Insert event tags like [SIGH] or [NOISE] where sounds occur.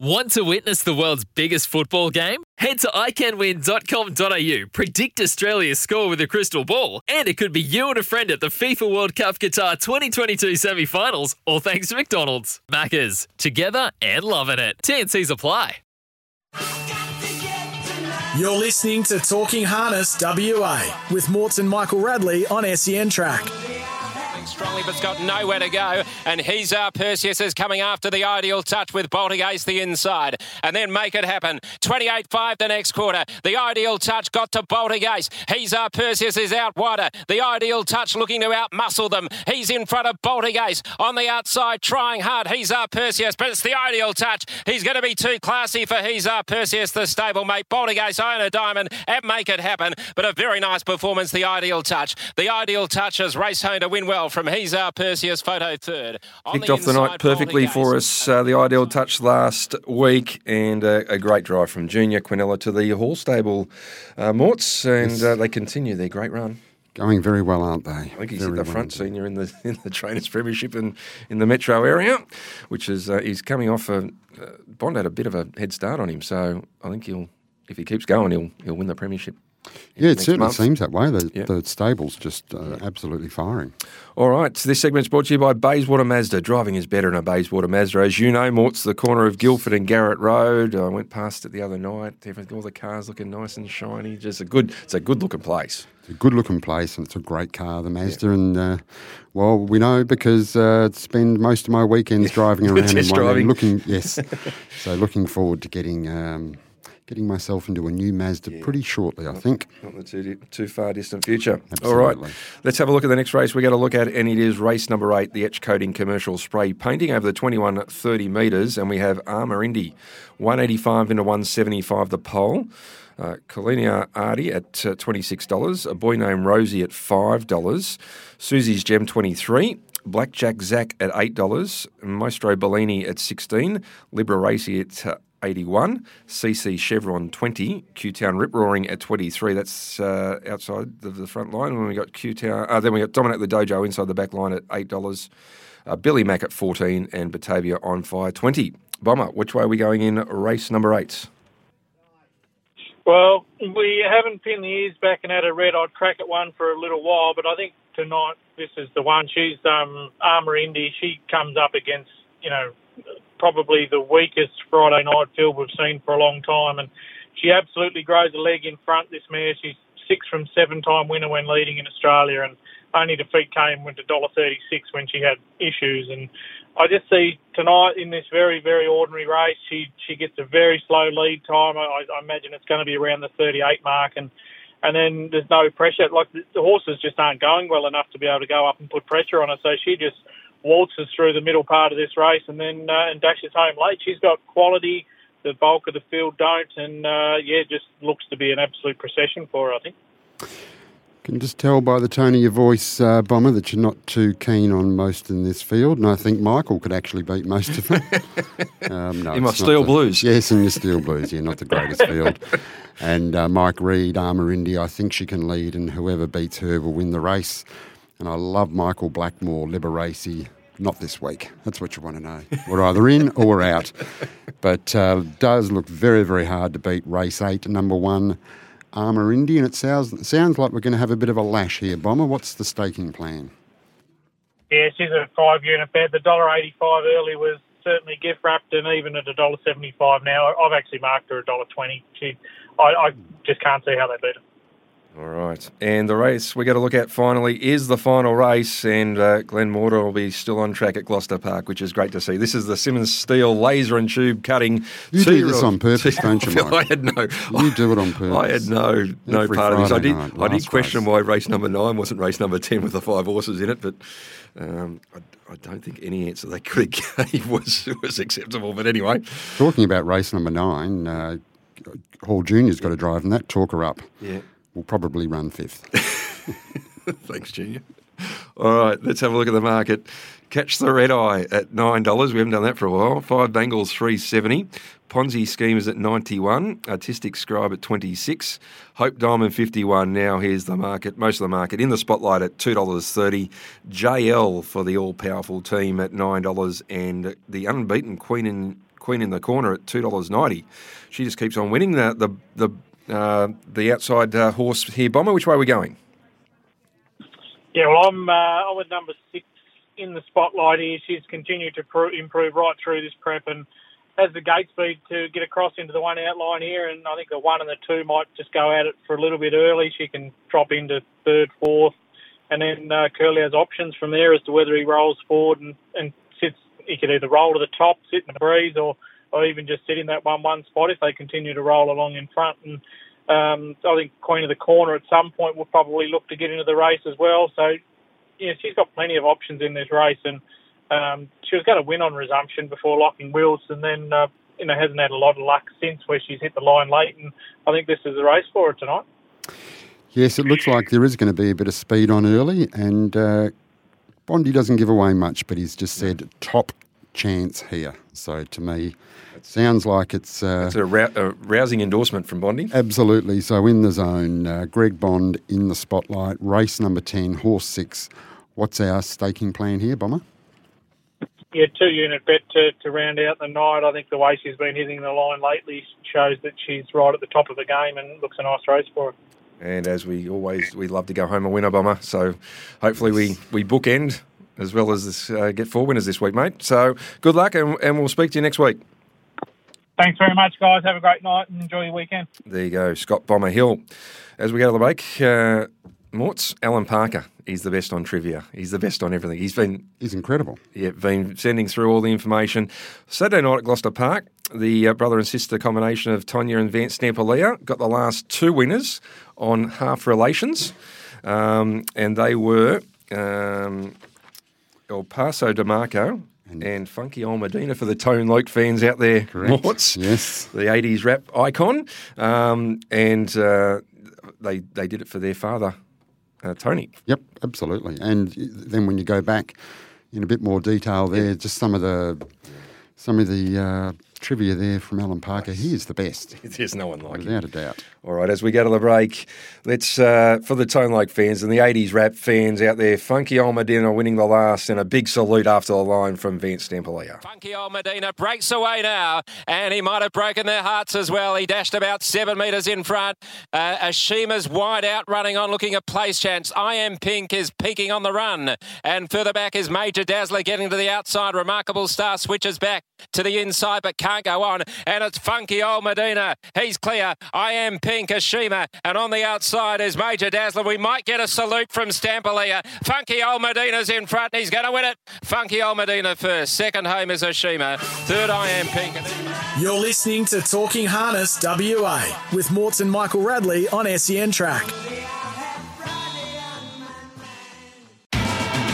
Want to witness the world's biggest football game? Head to iCanWin.com.au, predict Australia's score with a crystal ball, and it could be you and a friend at the FIFA World Cup Qatar 2022 semi finals, all thanks to McDonald's. Maccas, together and loving it. TNC's apply. You're listening to Talking Harness WA with Morton Michael Radley on SEN Track strongly, but's got nowhere to go. And he's Perseus is coming after the ideal touch with Baltic the inside. And then make it happen. 28 5 the next quarter. The ideal touch got to Baltic He's uh, Perseus is out wider. The ideal touch looking to outmuscle them. He's in front of Baltic on the outside, trying hard. He's Perseus, but it's the ideal touch. He's going to be too classy for he's Perseus, the stablemate. Baltic Ace, own a diamond and make it happen. But a very nice performance, the ideal touch. The ideal touch has raced home to win well from He's Our Perseus photo third. Kicked off the night perfectly for us. Uh, the ideal touch last week and uh, a great drive from Junior Quinella to the Hall Stable uh, Morts, and uh, they continue their great run. Going very well, aren't they? I think he's very at the well front senior in the [LAUGHS] in the trainers premiership in, in the metro area, which is uh, he's coming off a uh, Bond had a bit of a head start on him, so I think he'll if he keeps going, he'll he'll win the premiership. Yeah, it certainly month. seems that way. The, the stable's just uh, absolutely firing. All right, so this segment's brought to you by Bayswater Mazda. Driving is better in a Bayswater Mazda. As you know, Mort's the corner of Guildford and Garrett Road. I went past it the other night. All the cars looking nice and shiny. Just a good, it's a good looking place. It's a good looking place and it's a great car, the Mazda. And, uh, well, we know because uh, spend most of my weekends [LAUGHS] driving around in one. Driving. Looking, [LAUGHS] yes. so looking forward to getting. Um, getting myself into a new Mazda yeah. pretty shortly, I think. Not the too, too far distant future. Absolutely. All right, let's have a look at the next race we're going to look at, and it is race number eight, the etch coating commercial spray painting over the 21 30 metres, and we have Armour Indy, 185 into 175 the pole. Uh, Kalinia Artie at uh, $26, a boy named Rosie at $5, Susie's Gem 23 Blackjack Zack at $8, Maestro Bellini at 16 Libra Racy at uh, 81, CC Chevron 20, Q Town Rip Roaring at 23. That's uh, outside the, the, front line. When we got Q Town, uh, then we got Dominate the Dojo inside the back line at $8, uh, Billy Mack at 14, and Batavia on fire 20. Bomber, which way are we going in race number eight? Well, we haven't pinned the ears back and had a red I'd crack at one for a little while, but I think tonight this is the one. She's um, Armour Indy. She comes up against, you know, probably the weakest Friday night field we've seen for a long time. And she absolutely grows a leg in front. This mare, she's six from seven time winner when leading in Australia, and only defeat came with a dollar thirty six when she had issues. And I just see tonight in this very very ordinary race, she she gets a very slow lead time. I, I imagine it's going to be around the thirty eight mark, and and then there's no pressure. Like the horses just aren't going well enough to be able to go up and put pressure on her. So she just waltzes through the middle part of this race and then uh, and dashes home late. She's got quality. The bulk of the field don't, and uh, yeah, just looks to be an absolute procession for her. I think. Can just tell by the tone of your voice, uh, Bomber, that you're not too keen on most in this field, and I think Michael could actually beat most of them. [LAUGHS] um, no, in my Steel the, Blues. Yes, in your Steel Blues, yeah, not the greatest [LAUGHS] field. And uh, Mike Reid, Armour Indy, I think she can lead, and whoever beats her will win the race. And I love Michael Blackmore, Liberace. Not this week. That's what you want to know. We're either in or we're out. But uh, does look very, very hard to beat race eight, number one, Armour Indy. And it sounds, sounds like we're going to have a bit of a lash here, Bomber. What's the staking plan? Yeah, she's a five unit bet. The $1.85 early was certainly gift wrapped and even at $1.75 now. I've actually marked her $1.20. She, I, I just can't see how they beat her. All right. And the race we got to look at finally is the final race, and uh, Glenn Mortar will be still on track at Gloucester Park, which is great to see. This is the Simmons Steel laser and tube cutting. You do this on purpose, don't you, [LAUGHS] Mike? I had no. You do it on purpose. [LAUGHS] I had no no Every part Friday of this. I did. Night, I did question race. why race number nine wasn't race number ten with the five horses in it, but um, I, I don't think any answer they could have [LAUGHS] gave was was acceptable. But anyway, Talking about race number nine, uh, Hall Junior's got to drive in that. Talker up. yeah. Will probably run fifth. [LAUGHS] Thanks, Junior. All right, let's have a look at the market. Catch the red eye at nine dollars. We haven't done that for a while. Five Bengals three seventy. Ponzi scheme is at ninety one. Artistic scribe at twenty six. Hope Diamond fifty one. Now here's the market. Most of the market in the spotlight at two dollars thirty. JL for the all powerful team at nine dollars, and the unbeaten Queen in Queen in the corner at two dollars ninety. She just keeps on winning. The the the uh, the outside uh, horse here, Bomber. Which way are we going? Yeah, well, I'm uh, I'm with number six in the spotlight here. She's continued to pro- improve right through this prep and has the gate speed to get across into the one outline here. And I think the one and the two might just go at it for a little bit early. She can drop into third, fourth, and then uh, Curly has options from there as to whether he rolls forward and, and sits. He could either roll to the top, sit in the breeze, or or even just sit in that one-one spot if they continue to roll along in front. And um, I think Queen of the Corner at some point will probably look to get into the race as well. So, yeah, she's got plenty of options in this race, and um, she was going to win on resumption before locking wheels, and then uh, you know hasn't had a lot of luck since where she's hit the line late, and I think this is the race for her tonight. Yes, it looks like there is going to be a bit of speed on early, and uh, Bondi doesn't give away much, but he's just said top chance here. So to me, it sounds like it's uh, It's a, rou- a rousing endorsement from Bondi. absolutely so in the zone. Uh, Greg Bond in the spotlight. Race number ten, horse six. What's our staking plan here, Bomber? Yeah, two unit bet to, to round out the night. I think the way she's been hitting the line lately shows that she's right at the top of the game and looks a nice race for her. And as we always, we love to go home a winner, Bomber. So hopefully we, we bookend as well as this, uh, get four winners this week, mate. So good luck, and, and we'll speak to you next week. Thanks very much, guys. Have a great night and enjoy your weekend. There you go, Scott Bomber Hill. As we go to the break, uh, Morts, Alan Parker. He's the best on trivia. He's the best on everything. He's been He's incredible. Yeah, been sending through all the information. Saturday night at Gloucester Park, the uh, brother and sister combination of Tonya and Vance Stampolia got the last two winners on half relations, um, and they were um, El Paso de Marco and, Funky Cold Medina for the Tone Loc fans out there. Correct. Morts, Yes. the 80s rap icon. Um, and uh, they, they did it for their father, uh, Tony. Yep, absolutely. And then when you go back in a bit more detail there, just some of the some of the uh, trivia there from Alan Parker. He is the best, [LAUGHS] There's no one like him. without a doubt. All right, as we go to the break, let's uh, for the Tone Loc fans and the '80s rap fans out there, Funky Cold Medina winning the last, and a big salute after the line from Vance Stampolia. Funky Cold Medina breaks away now, and he might have broken their hearts as well. He dashed about seven metres in front. Uh, Ashima's wide out, running on, looking at place chance. I Am Pink is peaking on the run, and further back is Major Dazzler getting to the outside. Remarkable Star switches back to the inside, but can't go on, and it's Funky Cold Medina. He's clear. I Am Pink, Ashima, and on the outside is Major Dazzler. We might get a salute from Stampolia. Funky Cold Medina's in front. He's going to win it. Funky Cold Medina first. Second home is Ashima. Third, I Am Pink. You're listening to Talking Harness WA with Morts and Michael Radley on SEN Track.